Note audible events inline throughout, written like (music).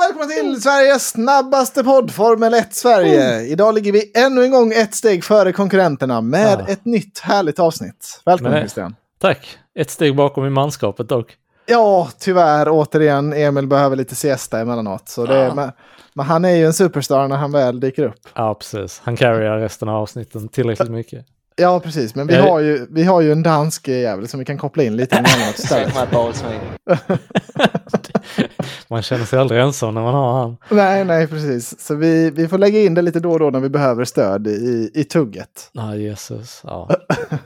Välkomna till Sveriges snabbaste podd, Formel 1 Sverige. Idag ligger vi ännu en gång ett steg före konkurrenterna med Ja. ett nytt härligt avsnitt. Välkommen Men Christian. Tack. Ett steg bakom i manskapet dock. Ja, tyvärr återigen. Emil behöver lite siesta emellanåt. Så det, Ja. men, men han är ju en superstar när han väl dyker upp. Ja, precis. Han carryar resten av avsnitten tillräckligt mycket. Ja, precis. Men vi Jag- har ju, vi har ju en dansk jävel som vi kan koppla in lite emellanåt istället. (laughs) (laughs) Man känner sig aldrig ensam när man har han. Nej, nej, precis. Så vi, vi får lägga in det lite då och då när vi behöver stöd i, i tugget. Ja, Jesus. Ja.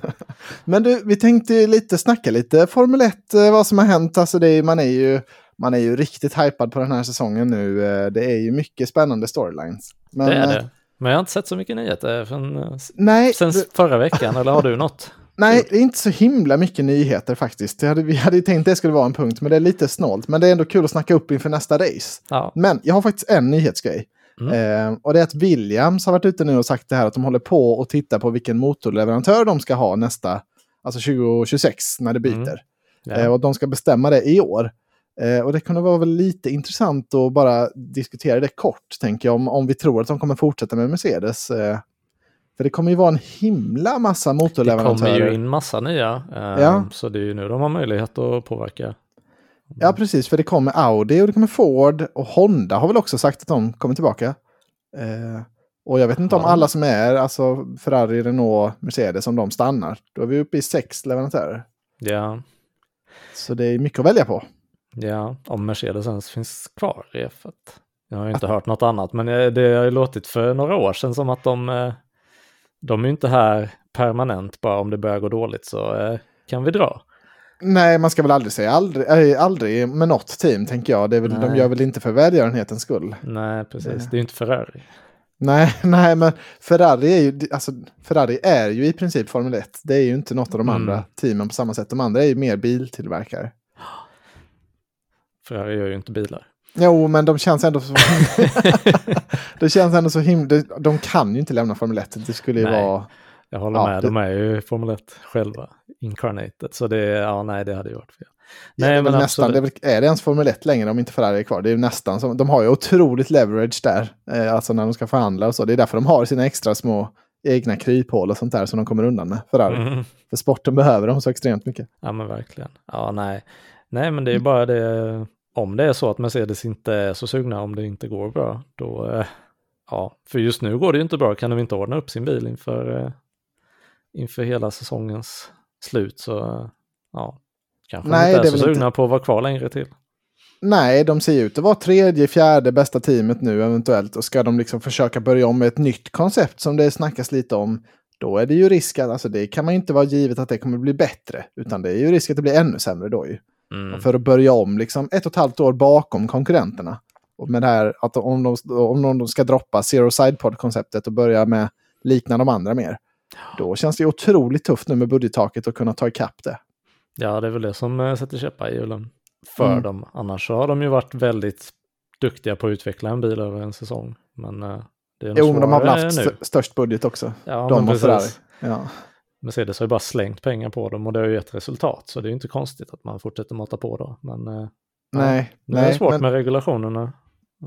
(laughs) Men du, vi tänkte ju lite snacka lite Formel 1, eh, vad som har hänt. Alltså det är, man, är ju, man är ju riktigt hypad på den här säsongen nu. Eh, Det är ju mycket spännande storylines. Men, Det är eh, det. Men jag har inte sett så mycket nyheter från, eh, Nej, sen det- förra veckan, eller har du något? (laughs) nej, det är inte så himla mycket nyheter faktiskt. Hade, vi hade ju tänkt det skulle vara en punkt, men det är lite snålt. Men det är ändå kul att snacka upp inför nästa race. Ja. Men jag har faktiskt en nyhetsgrej. Mm. Eh, och det är att Williams har varit ute nu och sagt det här att de håller på och tittar på vilken motorleverantör de ska ha nästa, alltså 2026 när det byter. Mm. Ja. Eh, och de ska bestämma det i år. Eh, och det kunde vara väl lite intressant att bara diskutera det kort, tänker jag, om, om vi tror att de kommer fortsätta med Mercedes. Eh, för det kommer ju vara en himla massa Det kommer motorleverantörer. ju in massa nya, eh, Ja. så det är ju nu de har möjlighet att påverka. Ja, precis, för det kommer Audi och det kommer Ford och Honda har väl också sagt att de kommer tillbaka. Eh, och jag vet inte om Ja. alla som är, alltså Ferrari, Renault, Mercedes, om de stannar. Då är vi uppe i sex leverantörer. Ja, Så det är mycket att välja på. Ja, om Mercedes ens finns kvar i F1. Jag har ju inte hört något annat, men det har ju låtit för några år sedan som att de, eh, de är ju inte här permanent, bara om det börjar gå dåligt så eh, kan vi dra. Nej, man ska väl aldrig säga aldrig, äh, aldrig med något team, tänker jag. Det är väl, de gör väl inte för välgörenhetens skull. Nej, precis. Nej. Det är ju inte Ferrari. Nej, (laughs) nej, men Ferrari är ju, alltså, Ferrari är ju i princip Formel 1. Det är ju inte något av de Mm. andra teamen på samma sätt. De andra är ju mer biltillverkare. Ferrari gör ju inte bilar. Jo, men de känns ändå så... (laughs) det känns ändå så himla... De, de kan ju inte lämna Formel 1. Det skulle ju Nej. vara... Jag håller Ja, med, det- de är ju Formel 1 själva, incarnated. Så det, ja nej, det hade ju varit fel. Nej, är, men nästan, det är, väl, är det ens Formel 1 längre om inte Ferrari är kvar? Det är ju nästan som... De har ju otroligt leverage där. Eh, alltså när de ska förhandla och så. Det är därför de har sina extra små egna kryphål och sånt där som de kommer undan med. Ferrari. Mm. För sporten behöver dem så extremt mycket. Ja men verkligen. Ja nej. Nej men det är ju bara det, om det är så att Mercedes inte är så sugna om det inte går bra, då, eh, ja, för just nu går det ju inte bra, kan de inte ordna upp sin bil inför, eh, inför hela säsongens slut så, ja, kanske Nej, de inte är är så sugna på att vara kvar längre till. Nej, de ser ut att vara tredje, fjärde bästa teamet nu eventuellt. Och ska de liksom försöka börja om med ett nytt koncept som det snackas lite om, då är det ju risk att, alltså det kan man ju inte vara givet att det kommer bli bättre, utan det är ju risk att det blir ännu sämre då ju. Mm. För att börja om liksom ett och ett halvt år bakom konkurrenterna. Och med det här att om de, om de ska droppa zero side pod konceptet och börja med likna de andra mer, då känns det otroligt tufft nu med budgettaket att kunna ta ikapp det. Ja, det är väl det som eh, sätter käppar i hjulen för Mm. dem. Annars så har de ju varit väldigt duktiga på att utveckla en bil över en säsong. Men eh, det är Jo, men de har väl haft st- störst budget också. Ja, de men precis. Ja. Mercedes har ju bara slängt pengar på dem och det har ju gett resultat. Så det är ju inte konstigt att man fortsätter mata på då. Men eh, Nej, nu är det svårt men- med regulationerna.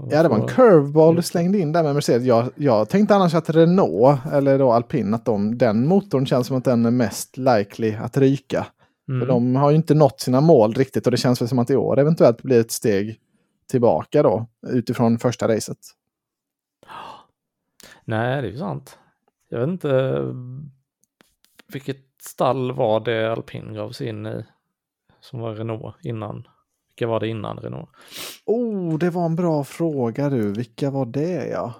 Ja, det var en curveball du slängde in där med Mercedes. Jag, jag tänkte annars att Renault, eller då Alpin, att de, den motorn känns som att den är mest likely att ryka. Mm. För de har ju inte nått sina mål riktigt och det känns väl som att i år eventuellt blir ett steg tillbaka då, utifrån första racet. (gasps) Nej, det är ju sant. Jag vet inte vilket stall var det alpin gav sig in i som var Renault innan. Vilka var det innan Renault? Oh, det var en bra fråga du. Vilka var det ja?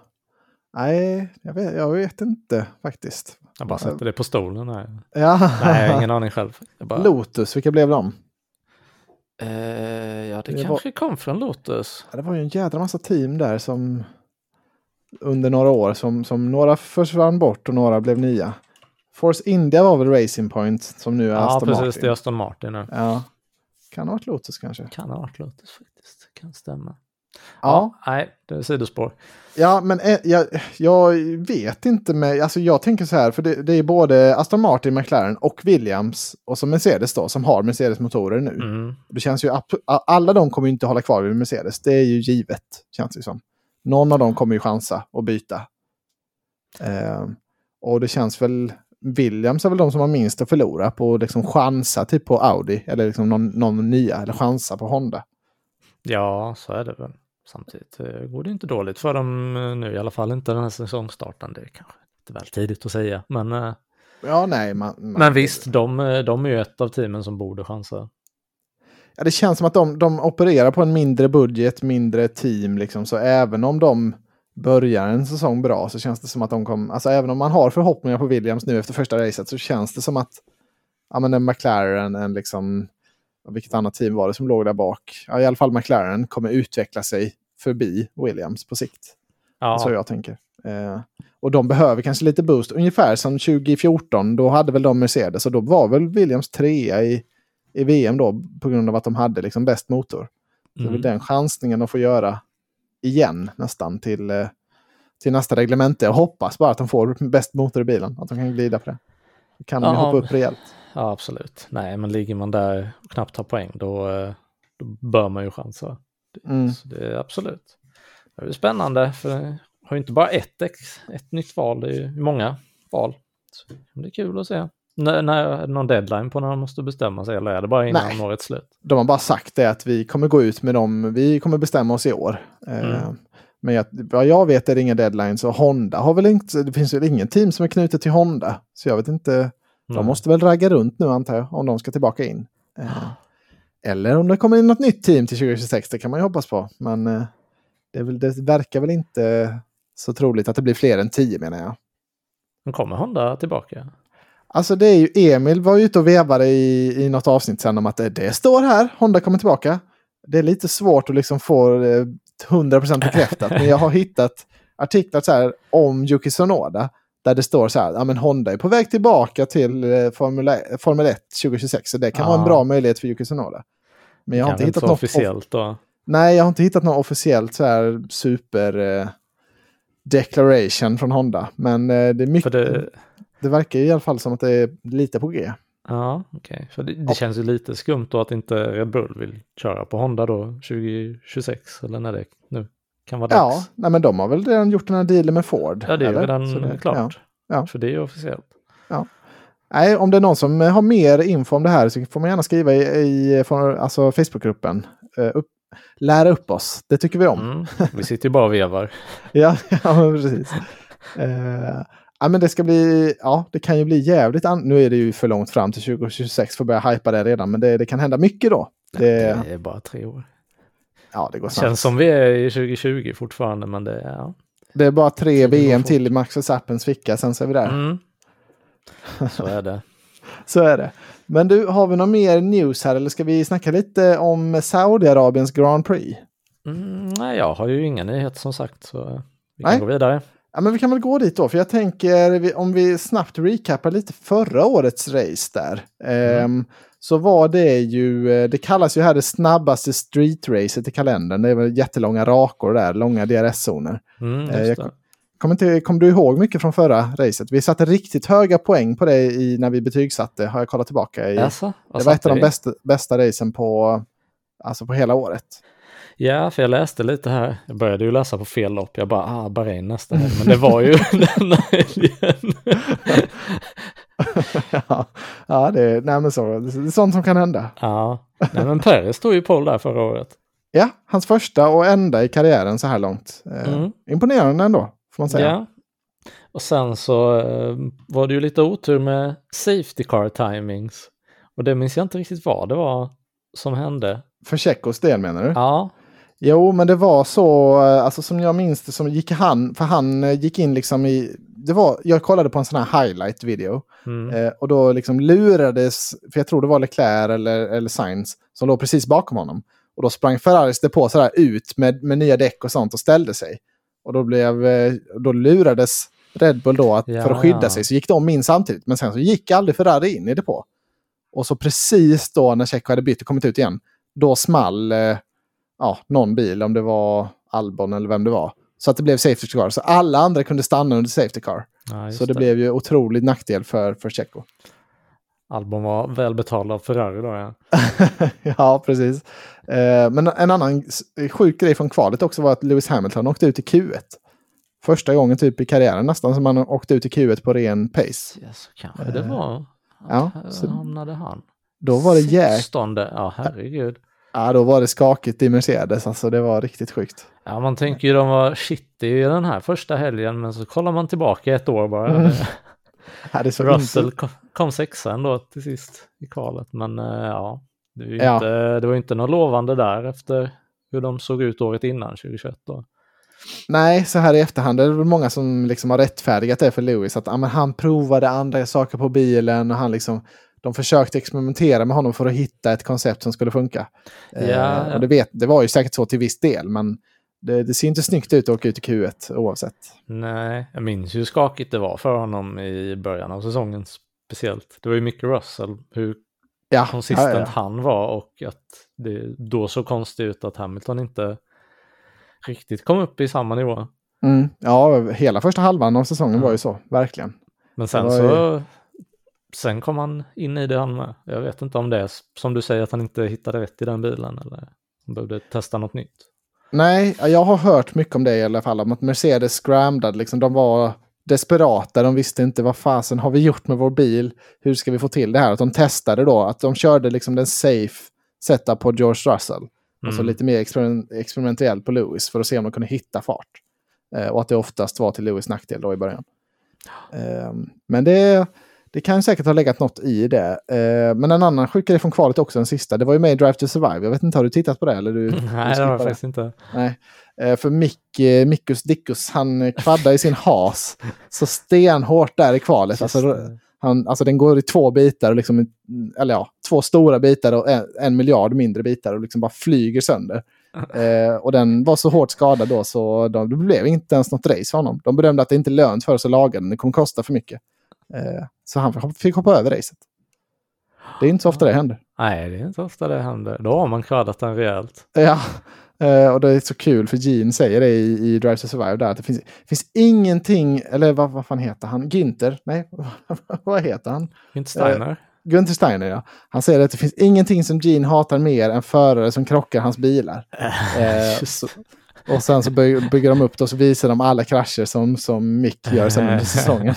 Nej, jag vet, jag vet inte faktiskt. Jag bara sätter det på stolen här. Ja. Nej, jag har ingen aning själv. Jag bara, Lotus, vilka blev de? eh, ja, det, Det var- kanske kom från Lotus. Ja, det var ju en jädra massa team där som under några år som, som några försvann bort och några blev nya. Force India var väl Racing Point som nu är Ja, Aston precis. Martin. Det är Aston Martin nu. Ja, kan ha varit Lotus kanske. Kan ha varit Lotus faktiskt. Kan stämma. Ja, nej, det är sidospår. Ja, men eh, jag, jag vet inte med, alltså jag tänker så här, för det, det är både Aston Martin, McLaren och Williams och så Mercedes då, som har Mercedes-motorer nu. Mm. Det känns ju, alla de kommer inte hålla kvar vid Mercedes, det är ju givet, känns det som. Någon av dem kommer ju chansa och byta. Eh, och det känns väl, Williams är väl de som har minst att förlora på att liksom chansa typ på Audi, eller liksom någon, någon nya, eller chansa på Honda. Ja, så är det väl. Samtidigt eh, går det inte dåligt för dem eh, nu, i alla fall inte den här säsongstarten. Det är kanske lite väl tidigt att säga, men, eh, Ja, nej, man, man, men visst, de, de är ju ett av teamen som borde chansa. Ja, det känns som att de, de opererar på en mindre budget, mindre team, liksom, så även om de börjar en säsong bra så känns det som att de kommer, alltså även om man har förhoppningar på Williams nu efter första racet så känns det som att, ja men en McLaren, en liksom, vilket annat team var det som låg där bak? Ja, i alla fall McLaren kommer utveckla sig förbi Williams på sikt. Ja, Så jag tänker. Eh, och de behöver kanske lite boost, ungefär som 2014, då hade väl de Mercedes och då var väl Williams trea i, i VM då på grund av att de hade liksom bäst motor. Så det är väl mm. den chansningen de får göra igen nästan till, eh, till nästa reglemente. Jag hoppas bara att de får bäst motor i bilen, att de kan glida på det. Då kan de ju hoppa upp rejält. ja, absolut. Nej, men ligger man där och knappt tar poäng, då, eh, då bör man ju chansa. Mm. Så det är absolut. Det är spännande, för det har ju inte bara ett, ett nytt val, det är ju många val. Så det är kul att se. När, när, någon deadline på när de måste bestämma sig, eller är det bara innan Nej. årets slut? De har bara sagt det att vi kommer gå ut med dem, vi kommer bestämma oss i år. Eh, Mm. Men jag, vad jag vet är det inga deadlines och Honda har väl inte, det finns väl ingen team som är knutet till Honda. Så jag vet inte, de Mm. måste väl ragga runt nu antar jag, om de ska tillbaka in. Eh, eller om det kommer in något nytt team till 2026, det kan man ju hoppas på. Men eh, det, väl, det verkar väl inte så troligt att det blir fler än tio menar jag. Men kommer Honda tillbaka? Alltså det är ju, Emil var ju ute och vevade i, i något avsnitt sen om att det, det står här, Honda kommer tillbaka. Det är lite svårt att liksom få eh, 100% bekräftat, men jag har hittat artiklar så här om Yuki Tsunoda. Där det står så här, ja men Honda är på väg tillbaka till eh, Formel, Formel 1 2026, så det kan vara en bra möjlighet för Yuki Tsunoda. Men jag har inte hittat något officiellt då. Nej, jag har inte hittat något officiellt så här super eh, declaration från Honda. Men eh, det är mycket, För det... det, verkar i alla fall som att det är lite på G. ja, okej. För det, det Ja. känns ju lite skumt då att inte Red Bull vill köra på Honda då 2026 eller när det nu kan vara Ja, dags. nej, men de har väl redan gjort den här dealen med Ford. Ja, det är eller? redan Så det- klart. ja. Ja. För det är ju officiellt. Nej, om det är någon som har mer info om det här så får man gärna skriva i, i alltså Facebookgruppen. Eh, upp, lära upp oss, det tycker vi om. Mm. Vi sitter ju bara och vevar. (laughs) Ja, ja precis. Eh, ja, men det ska bli, ja, det kan ju bli jävligt. Nu är det ju för långt fram till 2026 för att börja hypa det redan, men det, det kan hända mycket då. Det, Det är bara tre år. ja, det går snabbt. känns som vi är i 2020 fortfarande, men det är... Ja. Det är bara tre VM till i Max Verstappens ficka, sen så är vi där. Mm. (laughs) Så är det. Så är det. Men du, har vi någon mer news här eller ska vi snacka lite om Saudiarabiens Grand Prix? Mm, nej, jag har ju inga nyheter som sagt, så vi kan Nej. gå vidare. Ja, men vi kan väl gå dit då, för jag tänker om vi snabbt recapar lite förra årets race där. Ehm, så var det ju, eh, det kallas ju här det snabbaste streetracet i kalendern. Det är väl jättelånga rakor där, långa DRS-zoner. Mm, Eh, jag. Kommer, inte, kommer du ihåg mycket från förra racet? Vi satte riktigt höga poäng på det i, när vi betygsatte, har jag kollat tillbaka. I, vad det var ett av de bästa, bästa racen på, alltså på hela året. Ja, för jag läste lite här. Jag började ju läsa på fel lopp. Jag bara, ah, Bahrain nästa helg. Men det var ju (laughs) denna helgen. ja, ja det, är- nej men så, det är sånt som kan hända. ja, nej, men Perez stod ju pole där förra året. Ja, hans första och enda i karriären så här långt. Eh, Mm. Imponerande ändå, får man säga. Ja. Och sen så eh, var det ju lite otur med safety car timings. Och det minns jag inte riktigt vad det var som hände. För Tjeckos del menar du? Ja, Jo, men det var så, eh, alltså som jag minns det, som gick han, för han eh, gick in liksom i, det var, jag kollade på en sån här highlight-video. mm. Eh, och då liksom lurades, för jag tror det var Leclerc eller, eller Sainz som låg precis bakom honom. Och då sprang Ferraris depå sådär ut med, med nya däck och sånt och ställde sig. Och då, blev, eh, då lurades Red Bull då att, Ja, för att skydda ja. sig. Så gick de in samtidigt. Men sen så gick aldrig Ferrari in i depå. Och så precis då när Checo hade bytt och kommit ut igen, då small, eh, ja, någon bil, om det var Albon eller vem det var. Så att det blev safety car. Så alla andra kunde stanna under safety car. Ja, så det, det, blev ju otrolig nackdel för, för Checo. Albon var välbetald av Ferrari då ja. (laughs) ja, precis. Eh, men en annan sjuk grej från kvalet också var att Lewis Hamilton åkte ut i Q1. Första gången typ i karriären nästan som han åkte ut i Q1 på ren pace. Ja, så kanske det eh, var. Ja, så hamnade han. Då var det jäk... Ja, herregud. Ja, då var det skakigt i Mercedes. Alltså det var riktigt sjukt. Ja, man tänker ju de var shitty den här första helgen, men så kollar man tillbaka ett år bara. Mm. (laughs) Ja, det Russell inte... kom sexa ändå till sist i kvalet, men uh, ja, det, var ja. inte, det var inte något lovande där efter hur de såg ut året innan 2021. Då. Nej, så här i efterhand är det många som liksom har rättfärdigat det för Lewis. Att ja, men han provade andra saker på bilen och han liksom, de försökte experimentera med honom för att hitta ett koncept som skulle funka. Ja, eh, och det, vet, det var ju säkert så till viss del, men det, det, ser inte snyggt ut att åka ut i Q1 oavsett. Nej, jag minns hur skakigt det var för honom i början av säsongen speciellt. Det var ju mycket Russell, hur ja, konsistent ja, ja. han var och att det då så konstigt ut att Hamilton inte riktigt kom upp i samma nivå. Mm, ja, hela första halvan av säsongen var ju så, verkligen. Men sen så, ju... sen kom han in i det han med. Jag vet inte om det är som du säger att han inte hittade rätt i den bilen eller han behövde testa något nytt. Nej, jag har hört mycket om det i alla fall, om att Mercedes scramblade, liksom de var desperata, de visste inte vad fasen har vi gjort med vår bil, hur ska vi få till det här? Att de testade då, att de körde liksom den safe setup på George Russell. Alltså mm. Alltså lite mer experiment experimentellt på Lewis för att se om de kunde hitta fart. Eh, och att det oftast var till Lewis nackdel då i början. Eh, men det, det kan säkert ha legat något i det. Eh, men en annan grej från kvalet också, den sista, det var ju med i Drive to Survive. Jag vet inte, har du tittat på det? Eller du, (laughs) Nej, det har jag faktiskt inte. Nej. Eh, för Mick, eh, Mickus Dickus, han kvaddade i sin has så stenhårt där i kvalet. Alltså, han, alltså den går i två bitar, och liksom, eller ja, två stora bitar och en, en miljard mindre bitar och liksom bara flyger sönder. (laughs) Eh, och den var så hårt skadad då så de, det blev inte ens något race för honom. De bedömde att det inte är lönt för oss att laga den, det kommer kosta för mycket. Eh, så han fick hoppa över racet. Det är inte så ofta det händer. Nej, det är inte ofta det händer. Då har man kvaddat den rejält. Ja, eh, och det är så kul för Gene säger det i, i Drive to Survive där att det finns, finns ingenting, eller vad, vad fan heter han? Ginter? Nej, (laughs) vad heter han? Günther Steiner. Eh, Günther Steiner, ja. Han säger att det finns ingenting som Gene hatar mer än förare som krockar hans bilar. (laughs) eh, så, och sen så bygger de upp det och så visar de alla krascher som, som Mick gör sen under (laughs) säsongen.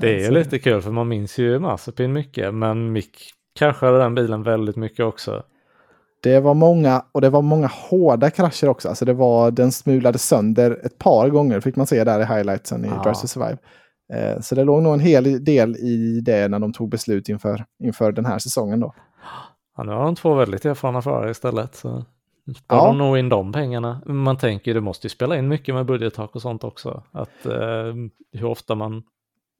Det är lite kul för man minns ju Mazepin mycket men Mick kraschade den bilen väldigt mycket också. Det var många och det var många hårda krascher också. Alltså det var, den smulade sönder ett par gånger fick man se där i highlightsen i ja. Drive to Survive. Eh, så det låg nog en hel del i det när de tog beslut inför, inför den här säsongen då. Ja, nu har de två väldigt erfarna förare istället. Så sparar ja. de nog in de pengarna. Man tänker det måste ju spela in mycket med budgettak och sånt också. Att eh, hur ofta man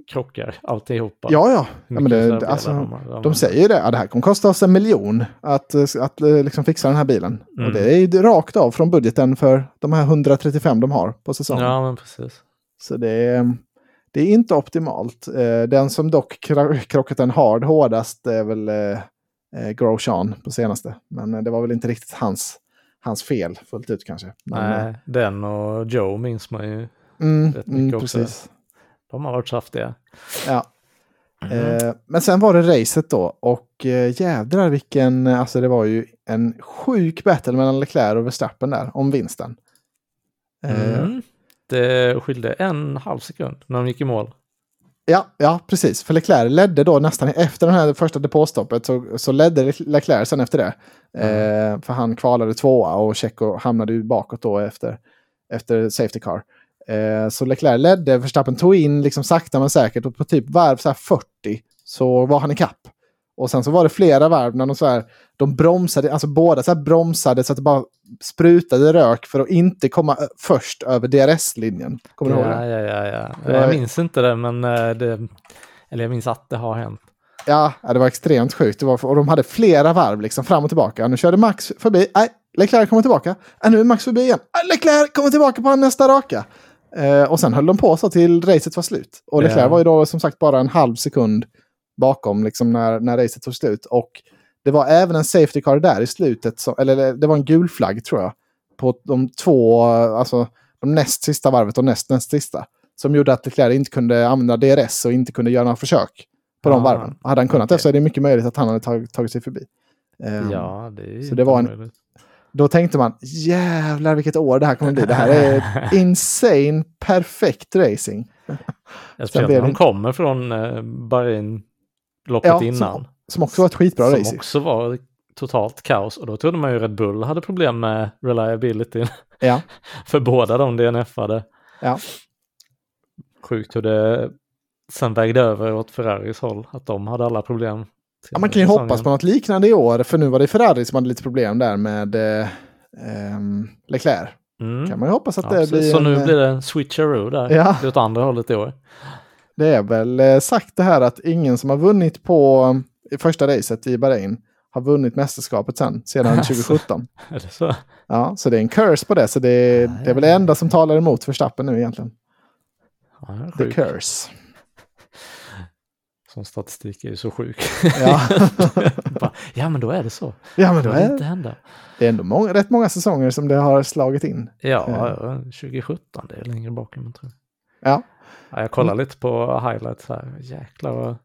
krockar alltihopa. Ja, ja. ja men det, alltså, de, de säger ju det. Ja, det här kommer kosta oss en miljon att, att eh, liksom fixa den här bilen. Mm. Och det är ju rakt av från budgeten för de här 135 de har på säsongen. Ja, men precis. Så det är, det är inte optimalt. Eh, den som dock krockat en hard hårdast är väl eh, Grosjean på senaste. Men det var väl inte riktigt hans, hans fel fullt ut kanske. Men, Nej, den och Joe minns man ju mm, rätt mycket mm, också. Precis. De har varit saftiga. Ja. Mm. Eh, men sen var det racet då och eh, jädrar vilken, alltså det var ju en sjuk battle mellan Leclerc och Verstappen där om vinsten. Eh, mm. Det skilde en halv sekund när de gick i mål. Ja, ja, precis. För Leclerc ledde då nästan efter det här första depåstoppet så, så ledde Leclerc sen efter det. Mm. Eh, för han kvalade tvåa och Checo hamnade ju bakåt då efter, efter Safety Car. Eh, så Leclerc ledde, Verstappen tog in liksom sakta men säkert och på typ varv så 40 så var han i kapp. Och sen så var det flera varv när de så här, de bromsade, alltså båda så bromsade så att det bara sprutade rök för att inte komma först över DRS-linjen. Kommer du ihåg det? Ja, ja, ja. Jag minns inte det, men eh, det, eller jag minns att det har hänt. Ja, det var extremt sjukt. Det var, och de hade flera varv liksom fram och tillbaka. Nu körde Max förbi. Nej, Leclerc kommer tillbaka. Äh, nu är Max förbi igen. Leclerc kommer tillbaka på nästa raka. Eh, och sen höll de på så till racet var slut. Och Leclerc yeah. var ju då som sagt bara en halv sekund bakom liksom när, när racet tog slut. Och Det var även en safety car där i slutet, som, eller det var en gul flagg tror jag. På de två, alltså de näst sista varvet och näst näst sista. Som gjorde att Leclerc inte kunde använda DRS och inte kunde göra några försök på de Ah, varven. Hade han kunnat okej. det så är det mycket möjligt att han hade tagit, tagit sig förbi. Ehm, Ja, det är så det var en- omöjligt. Då tänkte man, jävlar vilket år det här kommer bli. Det här är (laughs) insane perfekt racing. Speciellt blev när de kommer från eh, Bahrain loppet Ja, innan. Som också var ett skitbra som racing. också var totalt kaos. Och då trodde man ju Red Bull hade problem med reliability. (laughs) Ja, För båda de DNF-ade. ja. Sjukt hur det sen vägde över åt Ferraris håll. Att de hade alla problem. Ja man kan ju hoppas på något liknande i år. För nu var det Ferrari som hade lite problem där med eh, ehm, Leclerc. Mm. Kan man ju hoppas att Ja, det blir så en, nu eh, blir det en switcheroo där. Ja. Åt andra hållet i år. Det är väl eh, sagt det här att ingen som har vunnit på eh, i första racet i Bahrain har vunnit mästerskapet sen, sedan (laughs) Alltså. 2017. Är det så? Ja, så det är en curse på det. Så det, det är väl det enda som talar emot Verstappen nu egentligen. Ja, är The curse. Som statistik är ju så sjuk. Ja, (laughs) Bara, ja men då är det så. ja men då Det är inte hända. det är ändå många, rätt många säsonger som det har slagit in. Ja, Ja. ja, 2017, det är längre bak än man tror. Ja, Ja, jag kollar lite på highlights här. Jäklar vad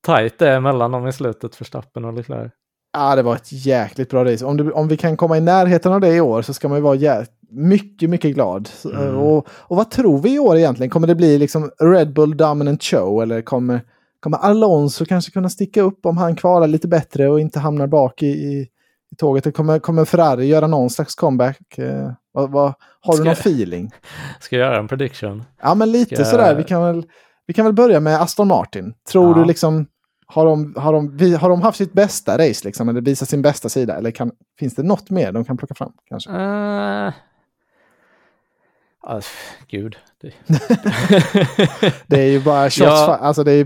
tajt det är mellan dem i slutet för Stappen och Leclerc. ja det var ett jäkligt bra race. Om, det, om vi kan komma i närheten av det i år så ska man ju vara jä- mycket, mycket glad. Mm. Och, och vad tror vi i år egentligen? Kommer det bli liksom Red Bull Dominant Show eller kommer, kommer Alonso kanske kunna sticka upp om han kvalar lite bättre och inte hamnar bak i, i, i tåget? Kommer, kommer Ferrari göra någon slags comeback? Eh, vad, vad, har du Ska- någon feeling? (laughs) Ska jag göra en prediction? Ja, men lite Ska- sådär. Vi kan, väl, vi kan väl börja med Aston Martin. Tror Ja. du liksom, har de, har, de, har de haft sitt bästa race liksom, eller visat sin bästa sida? Eller kan, finns det något mer de kan plocka fram kanske? Uh... gud. Det... (laughs) Det är ju bara shots, Ja. alltså det är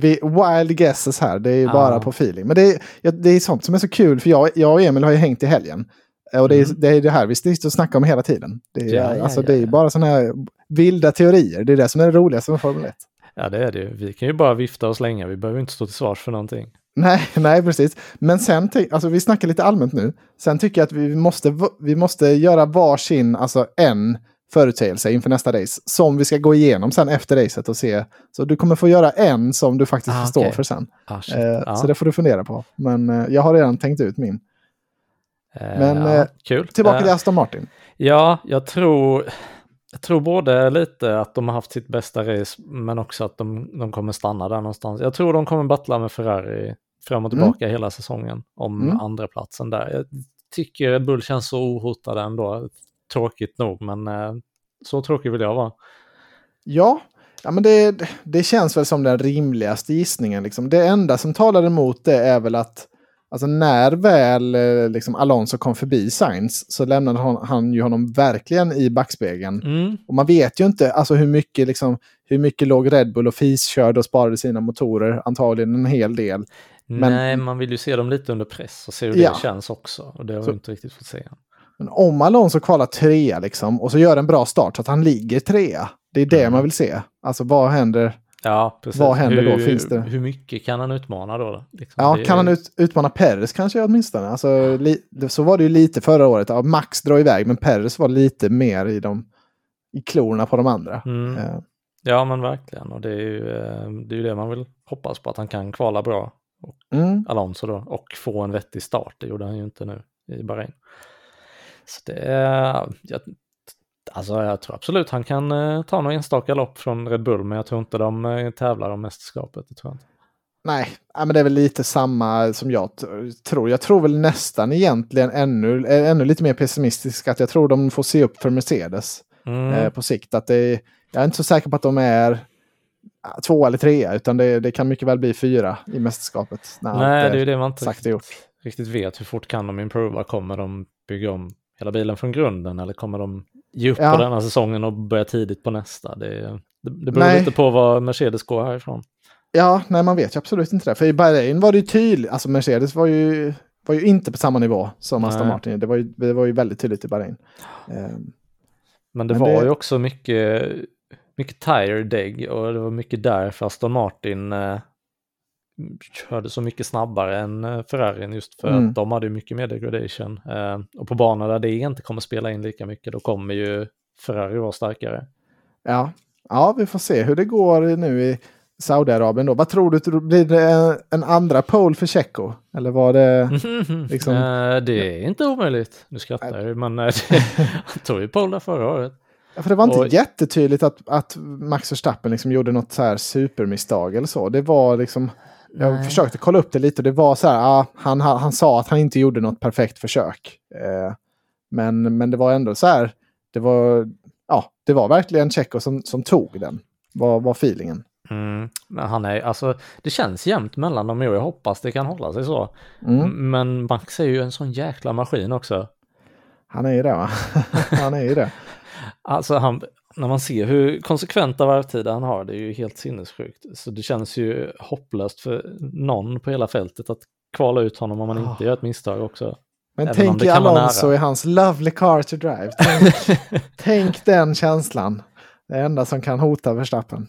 wild guesses här. Det är ju bara på feeling. Men det är, det är sånt som är så kul, för jag, jag och Emil har ju hängt i helgen. Eh, Och det är, Mm. det är det här vi sitter och snackar om hela tiden. Det är, Ja, ja, alltså, det är bara sådana här vilda teorier. Det är det som är det roligaste med Formel 1. ja, det är det. Vi kan ju bara vifta och slänga. Vi behöver inte stå till svars för någonting. Nej, (laughs) nej, precis. Men sen, alltså vi snackar lite allmänt nu. Sen tycker jag att vi måste, vi måste göra varsin, alltså en förutsägelse inför nästa race. Som vi ska gå igenom sen efter racet och se. Så du kommer få göra en som du faktiskt Ah, förstår okej. för sen. Ah. Eh, ja. Så det får du fundera på. Men eh, jag har redan tänkt ut min. Eh, men, ja, eh, kul. Tillbaka Eh, till Aston Martin. Ja, jag tror, jag tror både lite att de har haft sitt bästa race, men också att de, de kommer stanna där någonstans. Jag tror de kommer battla med Ferrari fram och Mm. tillbaka hela säsongen om Mm. andra platsen där. Jag tycker Red Bull känns så ohotade ändå. Tråkigt nog, men eh, så tråkig vill jag vara. Ja, ja men det, det känns väl som den rimligaste gissningen. Liksom. Det enda som talar emot det är väl att alltså när väl eh, liksom Alonso kom förbi Sainz så lämnade han, han ju honom verkligen i backspegeln. Mm. Och man vet ju inte alltså, hur, mycket, liksom, hur mycket låg Red Bull och fiskörde och sparade sina motorer. Antagligen en hel del. Men- Nej, man vill ju se dem lite under press och se hur Ja. det känns också. Och det har Så- vi inte riktigt fått se. Men om Alonso kvalar trea liksom, och så gör en bra start så att han ligger trea. Det är det Mm. man vill se. Alltså vad händer? Ja, precis. Vad händer hur, då? Finns det- Hur mycket kan han utmana då? Liksom? Ja, kan han ut, utmana Perez kanske åtminstone? Alltså, li, så var det ju lite förra året. Ja, Max drar iväg, men Perez var lite mer i, de, i klorna på de andra. Mm. Eh, Ja, men verkligen. Och det är, ju, eh, det är ju det man vill hoppas på, att han kan kvala bra, mm. Alonso då, och få en vettig start. Det gjorde han ju inte nu i Bahrain. Så det är, jag, alltså jag tror absolut han kan eh, ta några enstaka lopp från Red Bull, men jag tror inte de eh, tävlar om mästerskapet. Det tror jag inte. Nej, men det är väl lite samma som jag tror. Jag tror väl nästan egentligen ännu, eh, ännu lite mer pessimistisk att jag tror de får se upp för Mercedes Mm. på sikt. Att det, jag är inte så säker på att de är två eller trea, utan det, det kan mycket väl bli fyra i mästerskapet. Nej, det är ju det man inte och gjort. riktigt vet. Hur fort kan de improva? Kommer de bygga om hela bilen från grunden eller kommer de ge upp Ja. på denna säsongen och börja tidigt på nästa? Det, det, det beror Nej. lite på vad Mercedes går härifrån. Ja, nej man vet ju absolut inte det. För i Bahrain var det ju tydligt, alltså Mercedes var ju, var ju inte på samma nivå som Aston Nej. Martin. Det var, ju, det var ju väldigt tydligt i Bahrain. Ehm, Men det Men var det- ju också mycket, mycket tire deg och det var mycket där för Aston Martin eh, körde så mycket snabbare än eh, Ferrarin just för Mm. att de hade mycket mer degradation. Eh, och på banor där det inte kommer spela in lika mycket, då kommer ju Ferrari vara starkare. Ja. ja, vi får se hur det går nu i Saudiarabien då. Vad tror du, blir det en, andra pole för Tjecko? Eller var det... (laughs) Liksom- Eh, det är inte omöjligt. Nu skrattar jag men (laughs) han tog ju pole där förra året. Ja, för det var inte Och- jättetydligt att, att Max Verstappen liksom gjorde något så här supermisstag eller så. Det var liksom... Jag Nej. försökte kolla upp det lite och det var så här, ah, han, han, sa att han inte gjorde något perfekt försök. Eh, men, men det var ändå så här, det var, ja, det var verkligen Tjecko som, som tog den. Var, var feelingen. Mm, men han är, alltså, det känns jämnt mellan dem år. Jag hoppas det kan hålla sig så. Mm. Men Max är ju en sån jäkla maskin också. Han är ju det va? (laughs) han är ju det. Alltså han, när man ser hur konsekventa varvtider han har, det är ju helt sinnessjukt. Så det känns ju hopplöst för någon på hela fältet att kvala ut honom om man inte Ah. gör ett misstag också. Men Även tänk i Alonso i hans lovely car to drive. Tänk, (laughs) tänk den känslan. Det enda som kan hota Verstappen.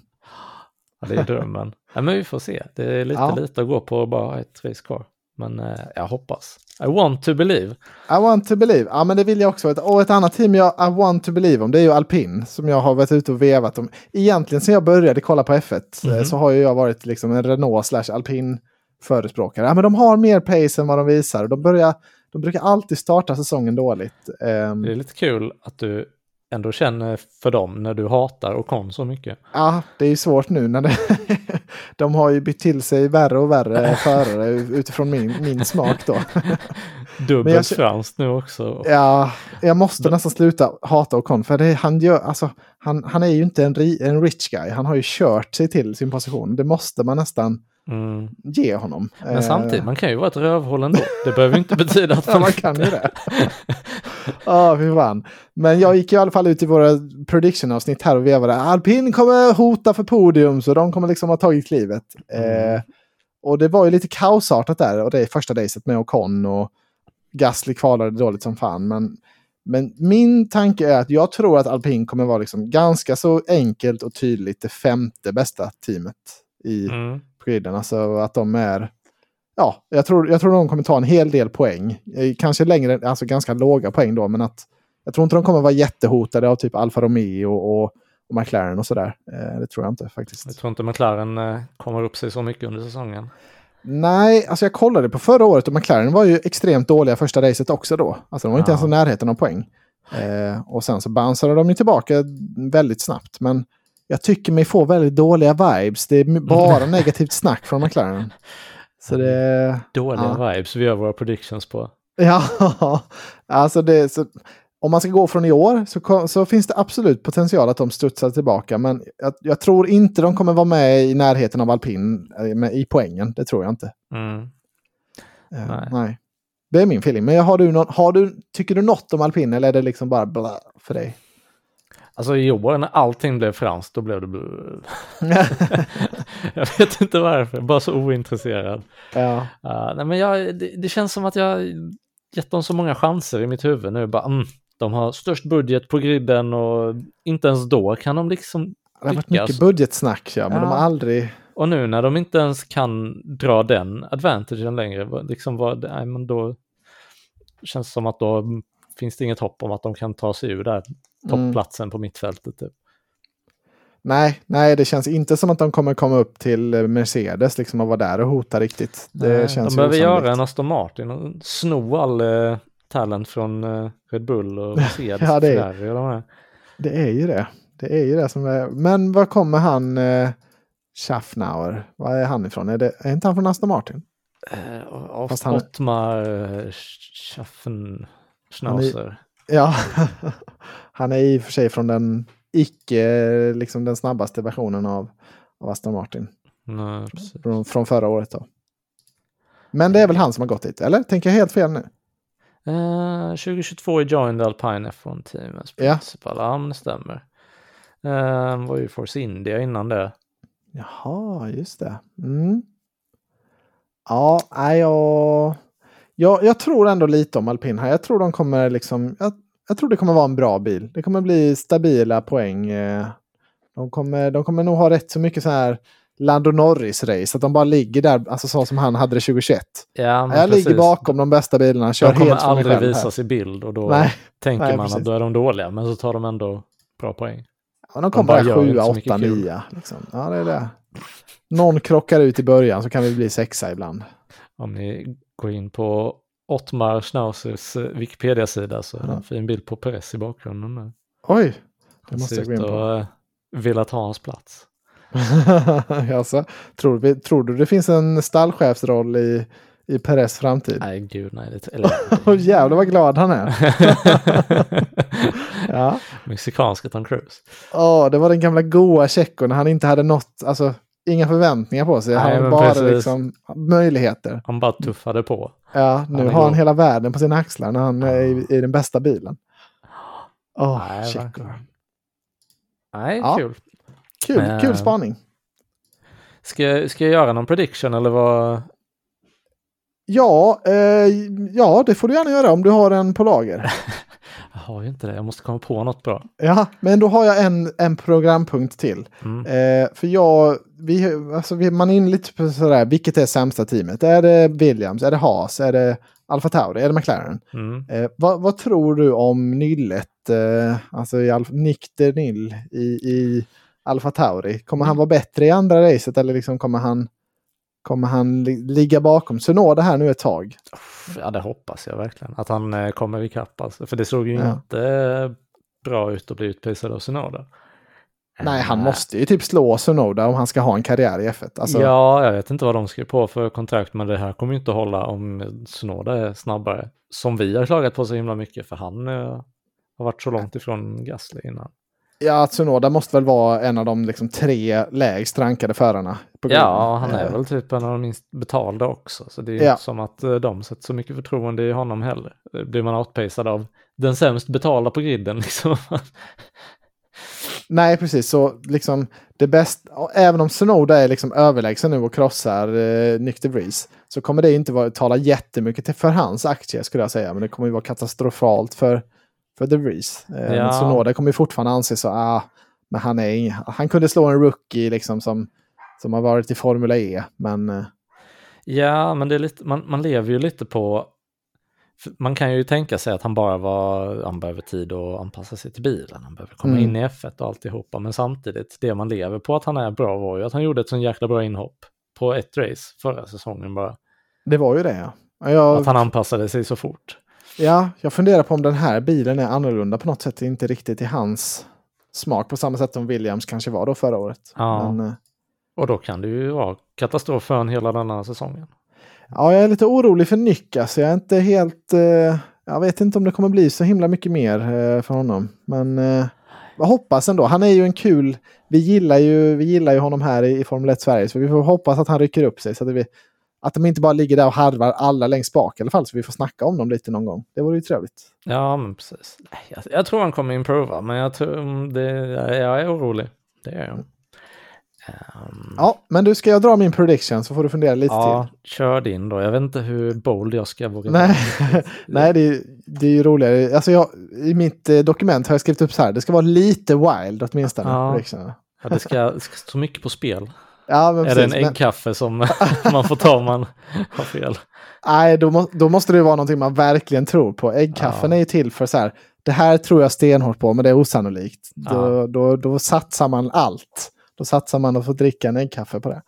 Ja, det är drömmen. ja, men vi får se. Det är lite Ja. lite att gå på bara ett race kvar. Men eh, jag hoppas. I want to believe. I want to believe. Ja, men det vill jag också. Och ett annat team jag I want to believe om det är ju Alpin som jag har varit ute och vevat om. Egentligen sen jag började kolla på F1 eh, Mhm. så har ju jag varit liksom en Renault slash Alpin förespråkare. Ja, men de har mer pace än vad de visar. och De, börjar, de brukar alltid starta säsongen dåligt. Ehm, Det är lite kul att du ändå känner för dem när du hatar Ocon så mycket. Ja, det är ju svårt nu när det, (laughs) de har ju bytt till sig värre och värre (laughs) förare utifrån min, min smak då. (laughs) Dubbelt jag- franskt nu också. Ja, jag måste nästan sluta hata Ocon för det, han, gör, alltså, han, han är ju inte en, en rich guy. Han har ju kört sig till sin position. Det måste man nästan Mm. ge honom. Men Eh, samtidigt, man kan ju vara ett rövhål ändå. Det behöver ju inte (laughs) betyda att Ja, man, man kan ju det. Ja, fy fan. Men jag gick i alla fall ut i våra prediction-avsnitt här och vevade. Alpin kommer hota för podium, så de kommer liksom ha tagit klivet. Mm. Eh, och det var ju lite kaosartat där, och det är första racet med Ocon och Gasly kvalade dåligt som fan. Men, men min tanke är att jag tror att Alpin kommer vara liksom ganska så enkelt och tydligt det femte bästa teamet i mm. Griden. Alltså att de är... Ja, jag tror, jag tror de kommer ta en hel del poäng. Eh, Kanske längre, alltså ganska låga poäng då, men att jag tror inte de kommer vara jättehotade av typ Alfa Romeo och, och, McLaren och sådär. Eh, det tror jag inte Jag faktiskt. tror inte McLaren eh, kommer upp sig så mycket under säsongen. Nej, alltså jag kollade på förra året och McLaren var ju extremt dåliga första racet också då. Alltså de var inte Ja. ens i närheten av poäng. Eh, och sen så bounceade de ju tillbaka väldigt snabbt. Men jag tycker mig få väldigt dåliga vibes. Det är bara (laughs) negativt snack från McLaren. Så det... Dåliga Ja. vibes vi gör våra predictions på. Ja, (laughs) alltså det, så, om man ska gå från i år så, så finns det absolut potential att de studsar tillbaka. Men jag, jag tror inte de kommer vara med i närheten av alpin eh, med, i poängen. Det tror jag inte. Mm. Eh, Nej. nej. Det är min feeling. Men har du någon, har du, tycker du något om alpin eller är det liksom bara bla för dig? Alltså i år när allting blev franskt, då blev det... (laughs) (laughs) jag vet inte varför, bara så ointresserad. ja. Uh, nej, men jag, det, det känns som att jag gett dem så många chanser i mitt huvud nu. Bara, mm, de har störst budget på griden och inte ens då kan de liksom... Det har varit lyckas. mycket budgetsnack, ja, men Ja. de har aldrig... Och nu när de inte ens kan dra den advantagen längre, liksom vad, nej, men då känns det som att då finns det inget hopp om att de kan ta sig ur där Mm. Toppplatsen på mittfältet. Typ. Nej, nej, det känns inte som att de kommer komma upp till eh, Mercedes liksom och vara där och hota riktigt. Det Nej, känns de behöver osannolikt. göra en Aston Martin och sno all eh, talent från eh, Red Bull och (laughs) Mercedes Ja, det är- och de här. Det är ju det. Det är ju det som är... Men var kommer han eh, Schaffnauer? Var är han ifrån? Är, det, är inte han från Aston Martin? Och Fast han- Ottmar eh, Schaffen Schnauzer. Ja, (laughs) han är i och för sig från den icke, liksom den snabbaste versionen av, av Aston Martin. Nej. Från, från förra året då. Men det är väl han som har gått dit, eller? Tänker jag helt fel nu? Eh, 2022 i Joined Alpine F1 Team as Ja. principal. Ja, men det stämmer. Eh, var ju Force India innan det. Jaha, just det. Mm. Ja, jag, jag, jag tror ändå lite om alpin här. Jag tror de kommer liksom... Jag, jag tror det kommer vara en bra bil. Det kommer bli stabila poäng. eh. De kommer, de kommer nog ha rätt så mycket så här Lando Norris-race. Att de bara ligger där, alltså så som han hade det 2021. Ja, Jag precis. ligger bakom de bästa bilarna, kör De kommer helt aldrig visas i bild och då Nej, tänker nej, man precis. att då är de dåliga, men så tar de ändå bra poäng. Ja, de kommer bara bara gör inte 7, så mycket 8, kul. 9. Liksom. Ja, det är det. Någon krockar ut i början så kan vi bli sexa ibland. Om ni går in på Ottmar Schnauzers eh, Wikipedia-sida så är det Ja. en fin bild på Perez i bakgrunden. Där. Oj, det måste jag gå in på. eh, vilja ta hans plats. (laughs) alltså, tror, vi, tror du det finns en stallchefsroll i, i Perez framtid? Nej, gud nej. Det, eller, (laughs) Åh jävlar vad glad han är. (laughs) ja. Mexikanska Tom Cruise. Åh, det var den gamla goa Tjecko när han inte hade något, alltså inga förväntningar på sig. Nej, han men bara precis. liksom möjligheter. Han bara tuffade på. Ja, nu Han har han hela världen på sina axlar när han är i, i den bästa bilen. Åh, Nej, Tjecko. verkligen. Nej, Ja. kul. Kul, Eh. kul spaning. Ska, ska jag göra någon prediction eller vad? Ja, eh, ja, det får du gärna göra om du har en på lager. (laughs) Har ju inte det. Jag måste komma på något bra. Ja, men då har jag en, en programpunkt till. Mm. Eh, för jag, vi, alltså vi, man är inne lite på sådär, vilket är sämsta teamet? Är det Williams, är det Haas, är det Alfa Tauri, är det McLaren? Mm. Eh, vad, vad tror du om nyllet, eh, alltså i Alf, Nick de Nyll i, i Alfa Tauri? Kommer han vara bättre i andra racet eller liksom kommer han, kommer han li, ligga bakom Sunoda här nu ett tag? Ja, det hoppas jag verkligen. Att han eh, kommer ikapp alltså. För det såg ju Ja. inte bra ut att bli utprisad av Synoda. Nej, han Eh, måste ju typ slå Sunoda om han ska ha en karriär i F1. Alltså, Ja, jag vet inte vad de skrev på för kontrakt, men det här kommer ju inte hålla om Synoda är snabbare. Som vi har klagat på så himla mycket, för han eh, har varit så långt ifrån Gasly innan. Ja, Tsunoda måste väl vara en av de liksom, tre lägst rankade förarna. På Ja, han är Eh, väl typ en av de minst betalda också, så det är Ja. inte som att eh, de sätter så mycket förtroende i honom heller. Eh, Blir man outpacad av den sämst betalda på griden (laughs) liksom. Nej, precis. Så liksom det bästa, även om Tsunoda är liksom överlägsen nu och krossar eh, Nick de Vries, så kommer det inte vara, tala jättemycket till, för hans aktier skulle jag säga. Men det kommer ju vara katastrofalt för, för Vries. Eh, Ja. Men Tsunoda kommer fortfarande anses så, ah, men han är ing- han kunde slå en rookie liksom som, som har varit i Formula E. Men eh, Ja, men det är lite, man, man lever ju lite på... Man kan ju tänka sig att han bara var, han behöver tid att anpassa sig till bilen, han behöver komma Mm. in i F1 och alltihopa, men samtidigt, det man lever på att han är bra var ju att han gjorde ett sån jäkla bra inhopp på ett race förra säsongen bara. det var ju det ja. Jag, Att han anpassade sig så fort. Ja, jag funderar på om den här bilen är annorlunda på något sätt. Inte riktigt i hans smak på samma sätt som Williams kanske var då förra året. Ja. Men, eh, Och då kan det ju vara katastrof för en hela denna säsongen. ja, jag är lite orolig för Nick. Alltså. Jag är inte helt... Eh, jag vet inte om det kommer bli så himla mycket mer eh, för honom. Men eh, jag hoppas ändå. Han är ju en kul... Vi gillar ju, vi gillar ju honom här i, i Formel 1 Sverige. Så vi får hoppas att han rycker upp sig. Så att, vi, att de inte bara ligger där och harvar alla längst bak i alla fall. Så vi får snacka om dem lite någon gång. Det vore ju trevligt. Ja, men precis. Jag, jag tror han kommer improva, men jag, tror, mm, det, jag är orolig. Det är jag. Ehm, Ja, men du ska jag dra min prediction så får du fundera lite till. Ja, kör din då. Jag vet inte hur bold jag ska våga Nej, vara. (laughs) Nej det, är, det är ju roligare. Alltså jag, I mitt eh, dokument har jag skrivit upp så här. Det ska vara lite wild åtminstone. Ja. Ja, det, ska, det ska stå mycket på spel. Ja, är det en precis, men- äggkaffe som (laughs) man får ta om man har fel? Nej, då, må, då måste det vara någonting man verkligen tror på. Äggkaffen Ja. är ju till för så här. Det här tror jag stenhårt på, men det är osannolikt. Då, Ja. då, då satsar man allt. Då satsar man att få dricka en äggkaffe på det.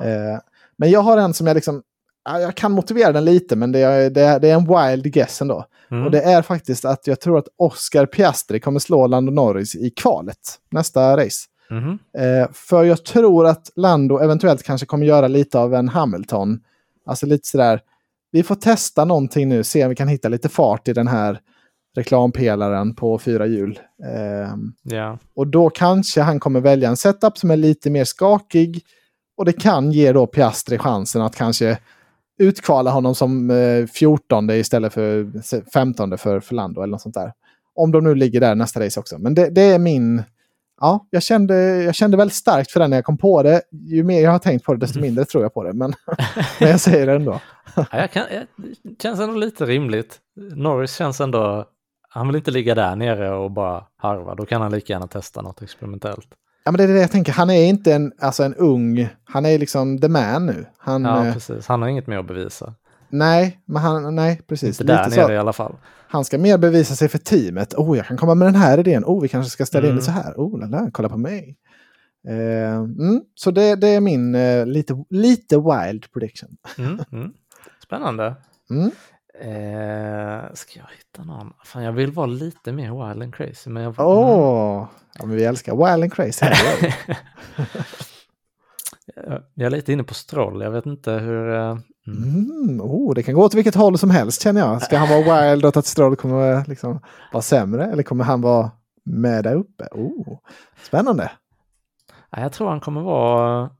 Eh, men jag har en som jag liksom... ja, Jag kan motivera den lite, men det är, det är, det är en wild guess ändå. Mm. Och det är faktiskt att jag tror att Oscar Piastri kommer slå Lando Norris i kvalet nästa race. Mhm. Eh, för jag tror att Lando eventuellt kanske kommer göra lite av en Hamilton. Alltså lite sådär, vi får testa någonting nu, se om vi kan hitta lite fart i den här reklampelaren på fyra hjul. Ehm, Ja, och då kanske han kommer välja en setup som är lite mer skakig. Och det kan ge då Piastri chansen att kanske utkvala honom som eh, 14 istället för 15 för, för Lando eller något sånt där. Om de nu ligger där nästa race också. Men det, det är min... Ja, jag kände, jag kände väldigt starkt för den när jag kom på det. Ju mer jag har tänkt på det, desto mindre tror jag på det. Men, (laughs) men jag säger det ändå. Ja, jag kan, jag, det känns ändå lite rimligt. Norris känns ändå, han vill inte ligga där nere och bara harva. Då kan han lika gärna testa något experimentellt. Ja, men det är det jag tänker. Han är inte en, alltså en ung... han är liksom the man nu. Han, Ja, eh, precis. Han har inget mer att bevisa. Nej, men han, nej, precis. Inte där nere i alla fall. Han ska mer bevisa sig för teamet. Oh, jag kan komma med den här idén. Oh, vi kanske ska ställa in Mm. det så här. Oh, la, la, kolla på mig. Eh, mm, så det, det är min eh, lite, lite wild prediction. Mm, mm. Spännande. Mm. Eh, ska jag hitta någon? Fan, jag vill vara lite mer wild and crazy. Men jag, Åh, ja, men vi älskar wild and crazy. (laughs) Jag- jag är lite inne på stroll. Jag vet inte hur... Mm. Mm, oh, det kan gå åt vilket håll som helst känner jag. Ska han vara wild och att Stroll kommer liksom vara sämre eller kommer han vara med där uppe? Oh, spännande. Jag tror han kommer vara...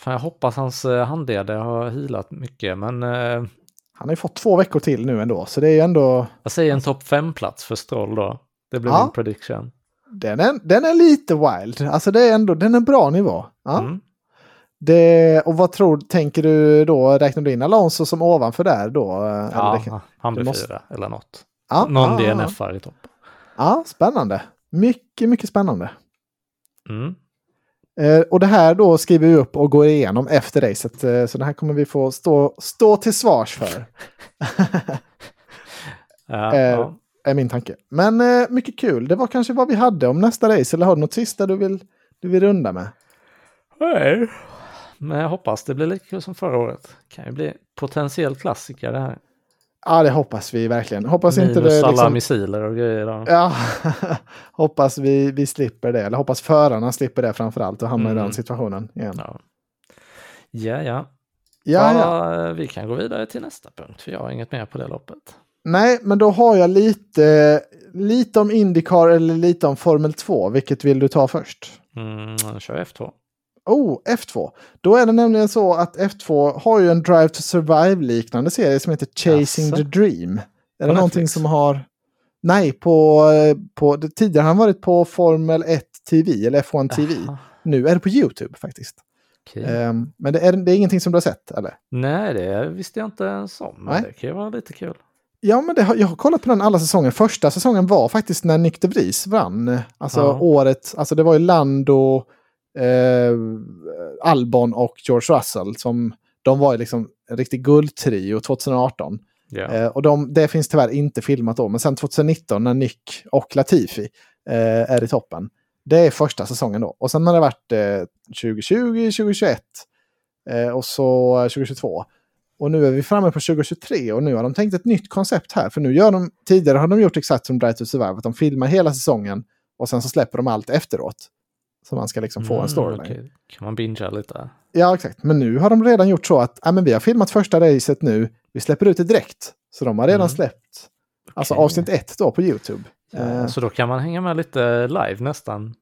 Fan, jag hoppas hans eh, handleder har healat mycket, men eh, Han har ju fått två veckor till nu ändå, så det är ju ändå... jag säger en topp fem-plats för Stroll då. Det blir Ja. min prediction. Den är, den är lite wild. Alltså det är ändå, den är bra nivå. Ja. Mm. Det, och vad tror, tänker du då, räknar du in Alonso som ovanför där då? Eller Ja, det kan- han blir måste- fyra eller något. ja, Någon ja, DNF-are i topp. Ja, spännande. Mycket, mycket spännande. Mm. Eh, och det här då skriver vi upp och går igenom efter racet. Eh, så det här kommer vi få stå, stå till svars för. (laughs) Ja, Eh, ja. är min tanke. Men eh, mycket kul. Det var kanske vad vi hade om nästa race. Eller har du något sista du vill, du vill runda med? Nej. Men jag hoppas det blir lika kul som förra året. Kan ju bli potentiell klassiker det här. Ja, det hoppas vi verkligen. Hoppas Minus inte det alla liksom... missiler och grejer. Då. Ja, (laughs) hoppas vi, vi slipper det. Eller hoppas förarna slipper det framför allt och hamnar i Mm. den situationen igen. Ja, ja. ja. Ja, ja. Ja, Vi kan gå vidare till nästa punkt, för jag har inget mer på det loppet. Nej, men då har jag lite, lite om Indycar eller lite om Formel 2. Vilket vill du ta först? Mm, kör F2. Oh, F2. Då är det nämligen så att F2 har ju en Drive to Survive-liknande serie som heter Chasing Jaså? the Dream. Är det någonting som har... Nej, på, på... Tidigare har han varit på Formel 1 TV, eller F1 TV. Jaha, Nu är det på YouTube faktiskt. okej. Ehm, men det är, det är ingenting som du har sett, eller? Nej, det visste jag inte ens om. Men Nej. det kan ju vara lite kul. Ja, men det jag har kollat på den alla säsonger. Första säsongen var faktiskt när Nick de Vries vann. Alltså Ja. året, alltså det var ju Lando, eh, Albon och George Russell som, de var ju liksom en riktig guldtrio 2018. Ja. Eh, och de, det finns tyvärr inte filmat då, men sen 2019 när Nick och Latifi eh, är i toppen. Det är första säsongen då. Och sen har det varit eh, 2020, 2021 eh, och så 2022. Och nu är vi framme på 2023 och nu har de tänkt ett nytt koncept här. För nu gör de, tidigare har de gjort exakt som Drive to Survive, att de filmar hela säsongen och sen så släpper de allt efteråt. Så man ska liksom få en Mm, storyline. okej. Kan man bingea lite? Ja, exakt. Men nu har de redan gjort så att ja, men vi har filmat första racet nu, vi släpper ut det direkt. Så de har redan Mm. släppt alltså Okej. avsnitt ett då på YouTube. Ja, Eh, Så då kan man hänga med lite live nästan.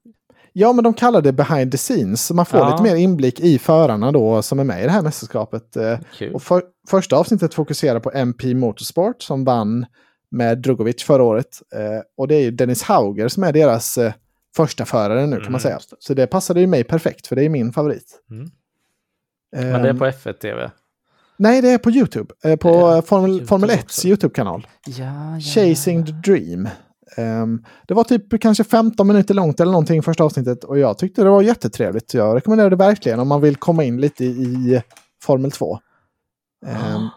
Ja, men de kallar det behind the scenes. Så man får Ja. lite mer inblick i förarna då som är med i det här mästerskapet. Eh, Kul. Och för, första avsnittet fokuserar på MP Motorsport som vann med Drugovic förra året. Eh, och det är ju Dennis Hauger som är deras eh, första förare nu kan man säga. just det. Så det passade ju mig perfekt för det är min favorit. Mm. Men det är Ehm, på F1 TV? Nej, det är på YouTube. Eh, på Ja, Formel, YouTube Formel 1s också. YouTube-kanal. Ja, ja, Chasing the Dream. Ehm, det var typ kanske 15 minuter långt eller någonting första avsnittet och jag tyckte det var jättetrevligt. Jag rekommenderar det verkligen om man vill komma in lite i, Formel 2. Ehm,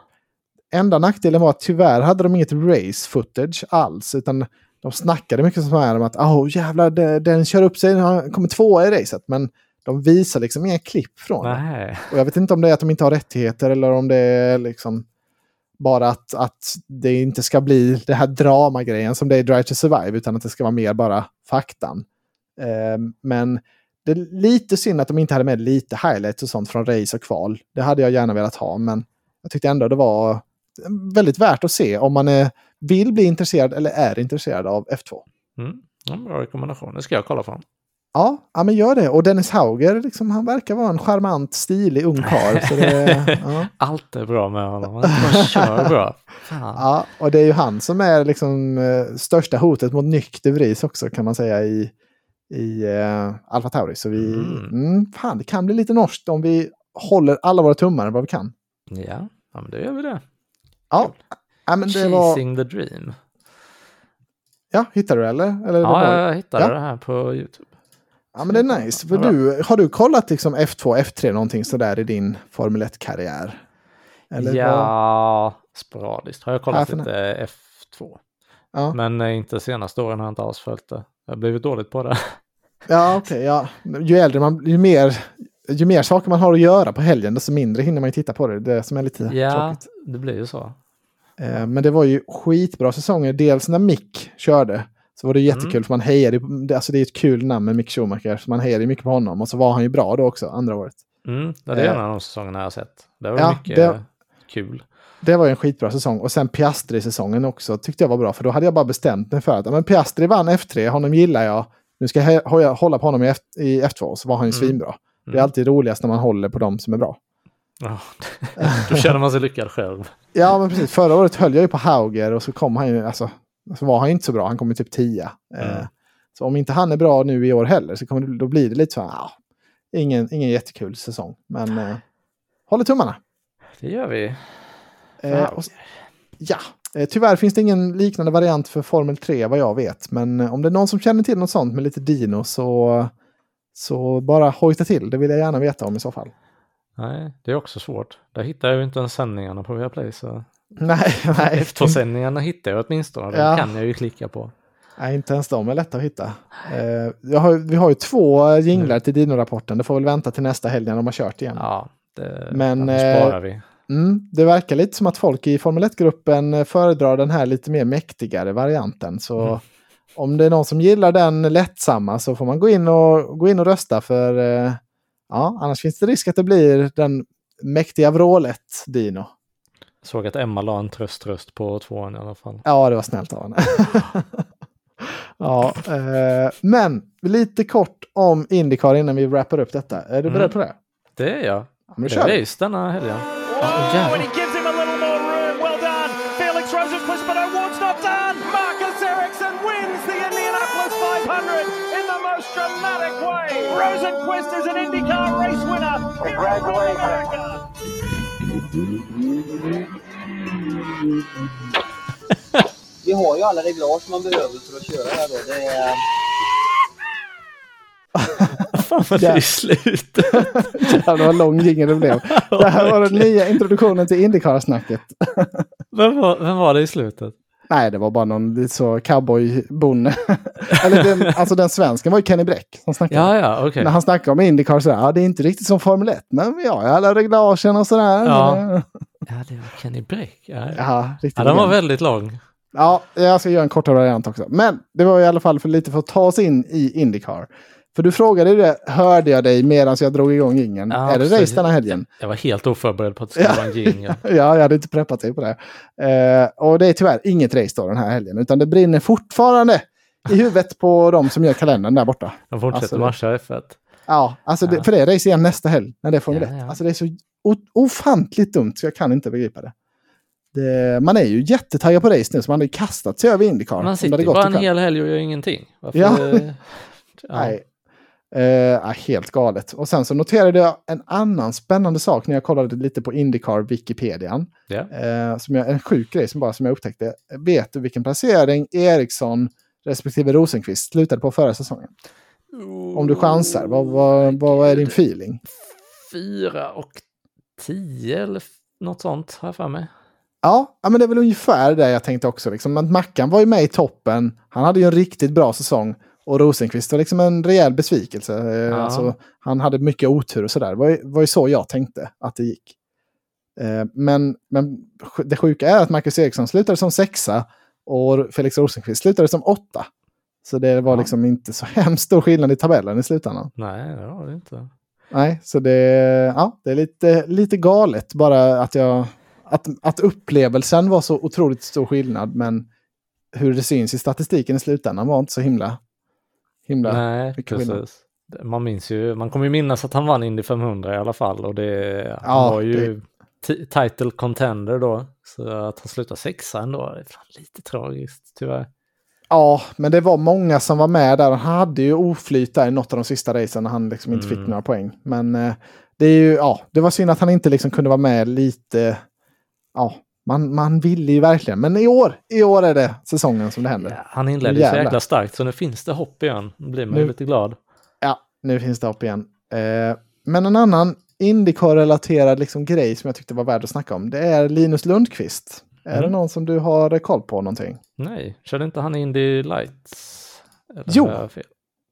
enda nackdelen var att tyvärr hade de inget race footage alls utan de snackade mycket som här om att oh, jävlar den, den kör upp sig, han kommer tvåa i racet men de visar liksom inga klipp från. Nej. Och jag vet inte om det är att de inte har rättigheter eller om det är liksom bara att, att det inte ska bli det här dramagrejen som det är i Drive to Survive utan att det ska vara mer bara faktan. Ehm, men det är lite synd att de inte hade med lite highlights och sånt från race och kval. Det hade jag gärna velat ha men jag tyckte ändå det var väldigt värt att se om man är, vill bli intresserad eller är intresserad av F2. Mm. Ja, bra rekommendation, det ska jag kolla på. Ja, ja men gör det. Och Dennis Hauger, liksom, han verkar vara en charmant, stilig ung karl. (laughs) ja. Allt är bra med honom, han kör bra. Fan. Ja, och det är ju han som är liksom eh, största hotet mot Nyck de Vries också kan man säga i, i eh, Alfa Tauri. Så vi, Mm. mm, fan det kan bli lite norskt om vi håller alla våra tummar vad vi kan. Ja, ja men då gör vi det. Ja, ja men det var, Chasing the dream. ja hittar du det eller? eller det Ja, var, jag hittade Ja. det här på YouTube. Ja, men det är nice. För Ja. du, har du kollat liksom F2, F3 någonting sådär i din Formel 1-karriär? Eller vad- ja, sporadiskt har jag kollat lite F2. ja. Men eh, inte senaste åren har jag inte alls följt det. Jag har blivit dåligt på det. (laughs) Ja, okej. ja. Ju äldre man ju mer, ju mer saker man har att göra på helgen, desto mindre hinner man ju titta på det. Det är som är lite Ja, tråkigt. det blir ju så. Eh, men det var ju skitbra säsonger. Dels när Mick körde. Så var det jättekul Mm. för man hejade. Alltså det är ett kul namn med Mick Schumacher. Så man hejade mycket på honom. Och så var han ju bra då också, andra året. Mm, det är Eh. en av de säsongerna jag har sett. Det var Ja, mycket det- kul. Det var en skitbra säsong. Och sen Piastri-säsongen också tyckte jag var bra. För då hade jag bara bestämt mig för att men Piastri vann F3, honom gillar jag. Nu ska jag hålla på honom i, F- i F2, så var han ju Mm. svinbra. Det är Mm. alltid roligast när man håller på dem som är bra. Ja, då känner man sig lyckad själv. Ja, men precis. Förra året höll jag ju på Hauger och så kom han ju, alltså, så var han ju inte så bra. Han kom ju typ 10. Eh, Mm. så om inte han är bra nu i år heller så kommer det, då blir det lite så här, ah, ingen, ingen jättekul säsong. Men eh, håller tummarna. Det gör vi. Eh, och, ja, eh, tyvärr finns det ingen liknande variant för Formel 3 vad jag vet. Men eh, om det är någon som känner till något sånt med lite dino så, så bara hojta till. Det vill jag gärna veta om i så fall. Nej, det är också svårt. Där hittar jag ju inte ens sändningarna på Viaplay. Så Nej, (laughs) nej. F2-sändningarna hittar jag åtminstone. De Ja. kan jag ju klicka på. Nej, inte ens de är lätta att hitta. Eh, har, vi har ju två jinglar till Dino-rapporten. Det får väl vänta till nästa helg när de har kört igen. Ja, det Men, eh, sparar vi. Mm, det verkar lite som att folk i Formel 1-gruppen eh, föredrar den här lite mer mäktigare varianten. Så Mm. om det är någon som gillar den lättsamma så får man gå in och, gå in och rösta för eh, ja, annars finns det risk att det blir den mäktiga vrålet Dino. Såg att Emma la en tröströst på tvåan i alla fall. Ja, det var snällt av henne. (laughs) ja, eh, men lite kort om Indycar innan vi wrappar upp detta. Är du Mm. beredd på det? Det är jag. Ja, men Det är race denna helgen. Oh, jävlar. Vi har ju alla reglage man behöver för att köra här då. Det är... (laughs) Fan vad det (laughs) Ja. är slut. Jävlar vad lång jingel det blev. Det här var den nya introduktionen till Indycar-snacket. vem, var, vem var det i slutet? Nej, det var bara någon så cowboy-bonde. (laughs) Eller den, alltså den svensken var ju Kenny Bräck som snackade. Ja, ja, okej. När han snackade om Indycar så ja det är inte riktigt som Formel 1, men ju alla reglagen och sådär. Ja. (laughs) Ja, det var Kenny Bräck. Ja, ja. Ja, riktigt ja, den var väldigt lång. Ja, jag ska göra en kortare variant också. Men det var i alla fall för lite för att ta oss in i Indycar. För du frågade det, hörde jag dig medan jag drog igång ingen. Ja, är det race denna helgen? Jag var helt oförberedd på att det skulle vara en jingle. (laughs) Ja, jag hade inte preppat dig på det. Eh, och det är tyvärr inget race då den här helgen, utan det brinner fortfarande i huvudet på de som gör kalendern där borta. De fortsätter Alltså, marscha F1. Ja, alltså Det, Ja. för det är race igen nästa helg när det är Formel Ja, 1. ja. Alltså det är så ofantligt dumt så jag kan inte begripa det. det man är ju jättetaggad på race nu så man ju kastat sig över Indycar. Man det sitter hade bara en hel helg och gör ingenting. Varför? Ja. (laughs) Nej. Eh, helt galet. Och sen så noterade jag en annan spännande sak när jag kollade lite på Indycar Wikipedian. Ja. Eh, som jag, en sjuk grej som, bara, som jag upptäckte. Vet du vilken placering Eriksson respektive Rosenqvist slutade på förra säsongen? Om du chansar, vad, vad, vad är din feeling? Fyra och tio eller något sånt har jag för mig. Ja, men det är väl ungefär det jag tänkte också. Liksom. Mackan var ju med i toppen. Han hade ju en riktigt bra säsong. Och Rosenqvist var liksom en rejäl besvikelse. Eh, Ja. Alltså, han hade mycket otur och sådär. Det var, var ju så jag tänkte att det gick. Eh, men, men det sjuka är att Marcus Eriksson slutade som sexa och Felix Rosenqvist slutade som åtta. Så det var Ja. liksom inte så (laughs) hemskt stor skillnad i tabellen i slutändan. Nej, det var det inte. Nej, så det, ja, det är lite, lite galet bara att jag... Att, att upplevelsen var så otroligt stor skillnad, men hur det syns i statistiken i slutändan var inte så himla... himla Nej, skillnad. precis. Man minns ju, man kommer ju minnas att han vann Indy 500 i alla fall och det, han Ja, var ju ti- title contender då. Så att han slutar sexa ändå, det är fan lite tragiskt tyvärr. Ja, men det var många som var med där. Han hade ju oflyt där i något av de sista racen när han liksom inte fick Mm. några poäng. Men eh, det är ju, ja, det var synd att han inte liksom kunde vara med lite... Ja, man, man ville ju verkligen. Men i år, i år är det säsongen som det händer. Ja, han inledde så jäkla starkt så nu finns det hopp igen. Nu blir man ju lite glad. Ja, nu finns det hopp igen. Eh, men en annan Indycar-relaterad liksom grej som jag tyckte var värd att snacka om, det är Linus Lundqvist. Är Mm. det någon som du har koll på någonting? Nej, körde inte han Indy Lights? Eller Jo.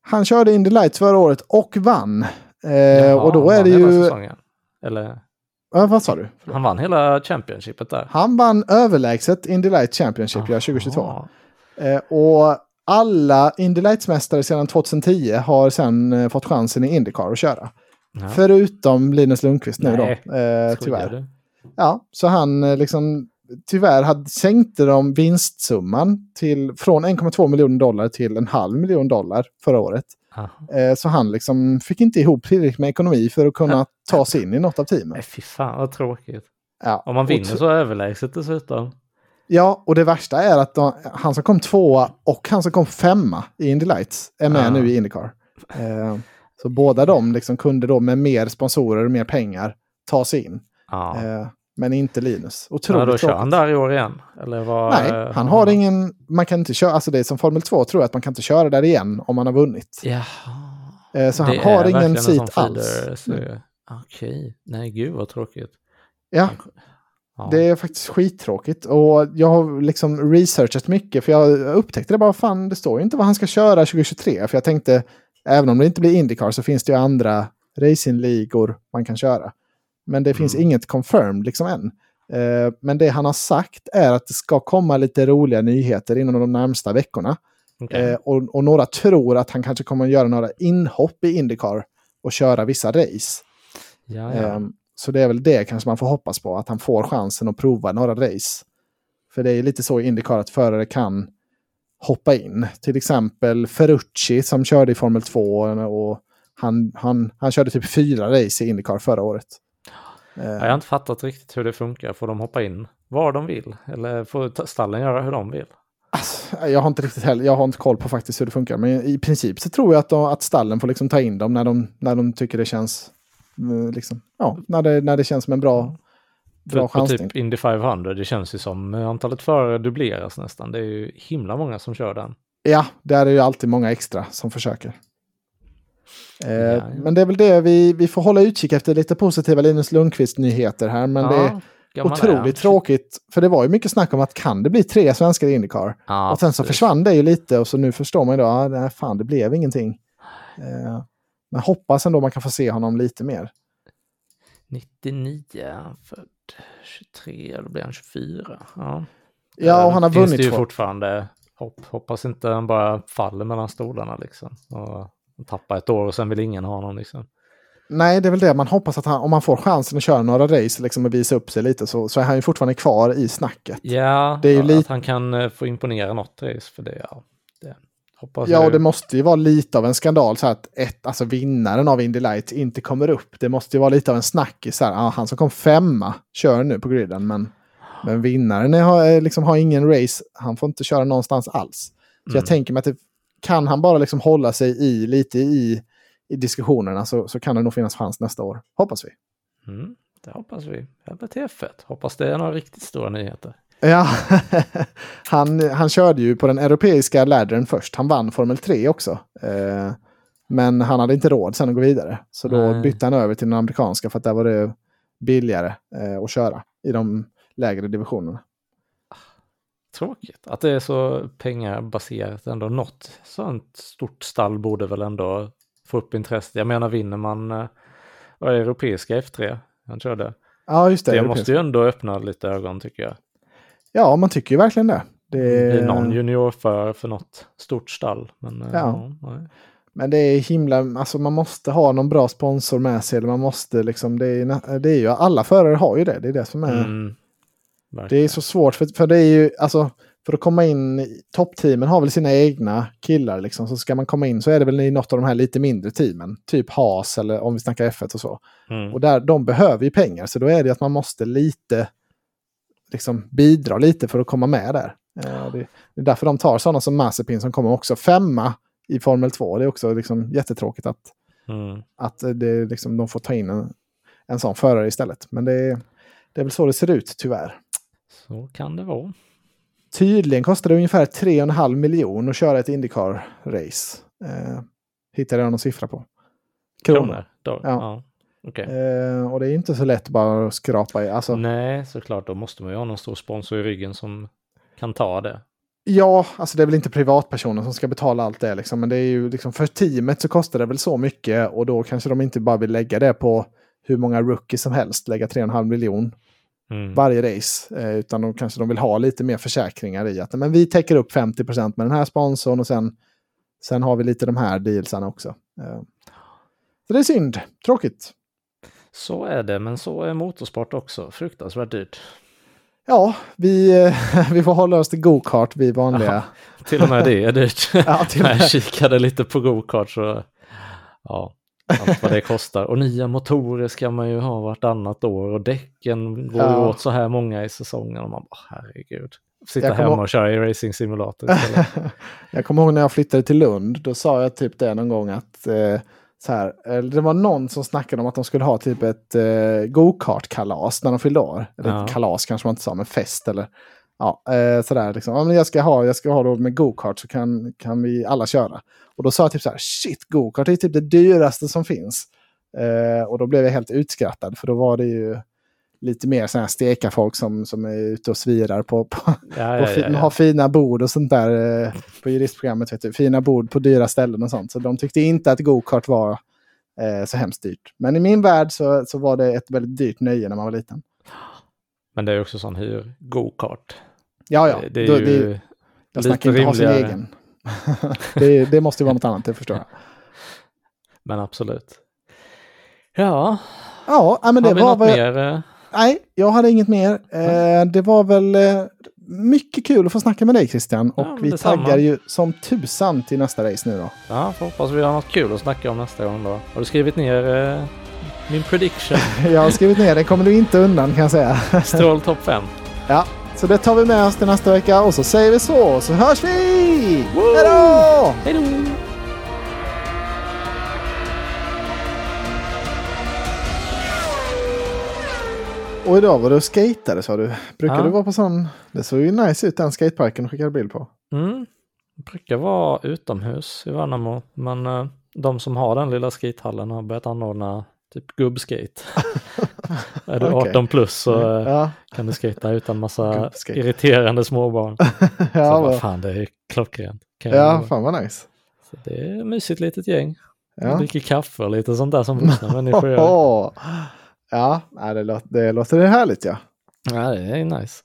Han körde Indy Lights förra året och vann. Eh, Jaha, och då är det ju... säsongen. Eller, Ja, vad sa du? han vann hela Championshipet där. Han vann överlägset Indy Lights Championship ja, 2022. Aha. Eh, och alla Indy Lights-mästare sedan 2010 har sen eh, fått chansen i Indycar att köra. Ja. Förutom Linus Lundqvist nu Nej, då, eh, tyvärr. Ja, så han eh, liksom tyvärr hade, sänkte de vinstsumman till, från 1,2 miljoner dollar till en halv miljon dollar förra året. Eh, så han liksom fick inte ihop tillräckligt med ekonomi för att kunna (laughs) ta sig in i något av teamen. Nej, fy fan vad tråkigt. Ja, Om man vinner så överlägset dessutom. Ja, och det värsta är att de, han som kom tvåa och han som kom femma i Indy Lights är med Ja. nu i Indycar. Eh, så båda de liksom kunde då med mer sponsorer och mer pengar ta sig in. Ja. Eh, men inte Linus. ja, Otroligt då kör han där i år igen? Eller vad, Nej, han har ingen, man kan inte köra, alltså det är som Formel 2 tror jag att man kan inte köra där igen om man har vunnit. Jaha. Eh, så han Det har ingen seat alls. så- Okej, nej gud vad tråkigt. Ja, Ja. det är faktiskt skittråkigt. Och jag har liksom researchat mycket för jag upptäckte det bara, fan det står ju inte vad han ska köra 2023. För jag tänkte, även om det inte blir Indycar så finns det ju andra racingligor man kan köra. Men det finns Mm. inget confirmed liksom än. Eh, men det han har sagt är att det ska komma lite roliga nyheter inom de närmsta veckorna. Okej. Eh, och, och några tror att han kanske kommer att göra några inhopp i Indycar och köra vissa race. ja, ja. Ehm, så det är väl det kanske man får hoppas på, att han får chansen att prova några race. För det är lite så i Indycar att förare kan hoppa in. Till exempel Ferrucci som körde i Formel 2 och han, han, han körde typ fyra race i Indycar förra året. Ehm, Jag har inte fattat riktigt hur det funkar. Får de hoppa in var de vill? Eller får ta- stallen göra hur de vill? Alltså, jag har inte riktigt heller, jag har inte koll på faktiskt hur det funkar. Men i princip så tror jag att, de, att stallen får liksom ta in dem när de, när de tycker det känns, eh, liksom, ja, när det, när det känns som en bra, bra För på chansning. typ Indy 500, det känns ju som antalet förare dubbleras nästan. Det är ju himla många som kör den. Ja, där är ju alltid många extra som försöker. Eh, ja. Men det är väl det vi, vi får hålla utkik efter lite positiva Linus Lundqvist-nyheter här. Men det är otroligt är tråkigt. För det var ju mycket snack om att kan det bli tre svenskar i Indycar? Ja, och sen så precis. försvann det ju lite och så nu förstår man ju då, ah, nej, fan det blev ingenting. Eh, men hoppas ändå man kan få se honom lite mer. 99, är han född 23, då blir han 24. Ja, Ja, och han har finns vunnit det ju fortfarande hopp. Hoppas inte han bara faller mellan stolarna liksom. Och tappar ett år och sen vill ingen ha honom liksom. Nej, det är väl det man hoppas att han, om man får chansen att köra några race liksom, och visa upp sig lite så, så är han ju fortfarande kvar i snacket. Ja, Det är ju att lite- han kan eh, få imponera något race för det. Ja, det hoppas Ja, jag. och det måste ju vara lite av en skandal så att ett, alltså vinnaren av Indy Lights inte kommer upp. Det måste ju vara lite av en snackis. Så här, ah, han som kom femma kör nu på griden, men, men vinnaren är, liksom, har ingen race. Han får inte köra någonstans alls. Så jag Mm. tänker mig att det, kan han bara liksom hålla sig i lite i, i diskussionerna så, så kan det nog finnas chans nästa år. Hoppas vi. Mm, det hoppas vi. Eller till F1. Hoppas det är några riktigt stora nyheter. Ja, (laughs) han, han körde ju på den europeiska laddern först. Han vann Formel 3 också. Eh, men han hade inte råd sen att gå vidare. Så då Nej. bytte han över till den amerikanska för att där var det billigare eh, att köra i de lägre divisionerna. Tråkigt att det är så pengabaserat ändå. Något sånt stort stall borde väl ändå få upp intresset. Jag menar vinner man är det, europeiska F3, han körde. Ja, just det. Det europeiska. måste ju ändå öppna lite ögon tycker jag. Ja, man tycker ju verkligen det. det Det är någon juniorförare för något stort stall. Men, eh, Ja. nej. Men det är himla, alltså man måste ha någon bra sponsor med sig. Eller man måste liksom, det är, det är ju, alla förare har ju det. Det är det som är... Mm, Det är verkligen. så svårt, för, för det är ju, alltså, för att komma in, toppteamen har väl sina egna killar liksom, så ska man komma in så är det väl i något av de här lite mindre teamen, typ Haas eller om vi snackar F1 och så. Mm. Och där, de behöver ju pengar, så då är det att man måste lite, liksom bidra lite för att komma med där. Eh, det, det är därför de tar sådana som Mazepin som kommer också femma i Formel 2. Det är också liksom jättetråkigt att, Mm. att det, liksom, de får ta in en, en sån förare istället. Men det, det är väl så det ser ut tyvärr. Så kan det vara. Tydligen kostar det ungefär 3,5 miljoner att köra ett Indycar-race. Eh, hittade jag någon siffra på. kronor. Då, Ja. ja. okej. Eh, och det är inte så lätt bara att skrapa i. Alltså, Nej, såklart. Då måste man ju ha någon stor sponsor i ryggen som kan ta det. Ja, alltså det är väl inte privatpersoner som ska betala allt det liksom. Men det är ju liksom för teamet så kostar det väl så mycket och då kanske de inte bara vill lägga det på hur många rookies som helst, lägga 3,5 miljon Mm. varje race. Eh, utan de kanske de vill ha lite mer försäkringar i att men vi täcker upp 50% med den här sponsorn och sen, sen har vi lite de här dealsarna också. Eh, så det är synd, tråkigt. Så är det, men så är motorsport också. Fruktansvärt dyrt. Ja, vi, eh, (laughs) vi får hålla oss till go-kart, vi vanliga. Till och med det är dyrt. (laughs) Ja, till och När jag med. kikade lite på go-kart så, ja, allt vad det kostar. Och nya motorer ska man ju ha vartannat år och däcken går Ja. åt så här många i säsongen. Och man bara, herregud. Sitta hemma och köra i racing simulator (laughs) jag kommer ihåg när jag flyttade till Lund, då sa jag typ det någon gång att eh, så här, eh, det var någon som snackade om att de skulle ha typ ett eh, go-kart-kalas när de fyllde år. Eller Ja. ett kalas kanske man inte sa, men fest eller ja, eh, sådär liksom. Ja, men jag ska ha, jag ska ha då med go-kart så kan, kan vi alla köra. Och då sa jag typ så här, shit, go-kart är typ det dyraste som finns. Eh, och då blev jag helt utskrattad, för då var det ju lite mer sådana här steka folk som, som är ute och svirar på, på, Ja, ja, fi- ja, har fina bord och sånt där eh, på juristprogrammet. Vet du. Fina bord på dyra ställen och sånt. Så de tyckte inte att go-kart var eh, så hemskt dyrt. Men i min värld så, så var det ett väldigt dyrt nöje när man var liten. Men det är också sån hyr go-kart. Ja, ja. Det, det är Då- ju det, jag snackar inte ha sin egen. (laughs) det, det måste ju vara något annat, det förstår jag. Men absolut. Ja, Ja, men det har vi var något jag, mer? eh? Nej, jag hade inget mer. Eh, det var väl eh, mycket kul att få snacka med dig Christian. Ja, Och men vi detsamma. taggar ju som tusan till nästa race nu då. Ja, får hoppas vi har något kul att snacka om nästa gång då. Har du skrivit ner eh, min prediction? (laughs) Jag har skrivit ner det, kommer du inte undan kan jag säga. Stroll topp 5. Ja, så det tar vi med oss till nästa vecka och så säger vi så, så hörs vi! Hej då! Hej då! Och idag var du och skatade sa du. Brukar Ja. du vara på sån? Det såg ju nice ut den skateparken du skickade bild på. Mm. Det brukar vara utomhus i Värnamo, men eh, de som har den lilla skatehallen har börjat anordna typ gubbskate. (laughs) är du Okej. 18 plus så eh, Ja, kan du skata utan massa irriterande småbarn. (laughs) så ja, vad vad- fan, det är klockrent. Kan ja fan vad nice. Så det är ett mysigt litet gäng. Ja. Dricker kaffe och lite sånt där som vuxna människor gör. (laughs) Ja, det, låter, det låter härligt ja. Ja, det är nice.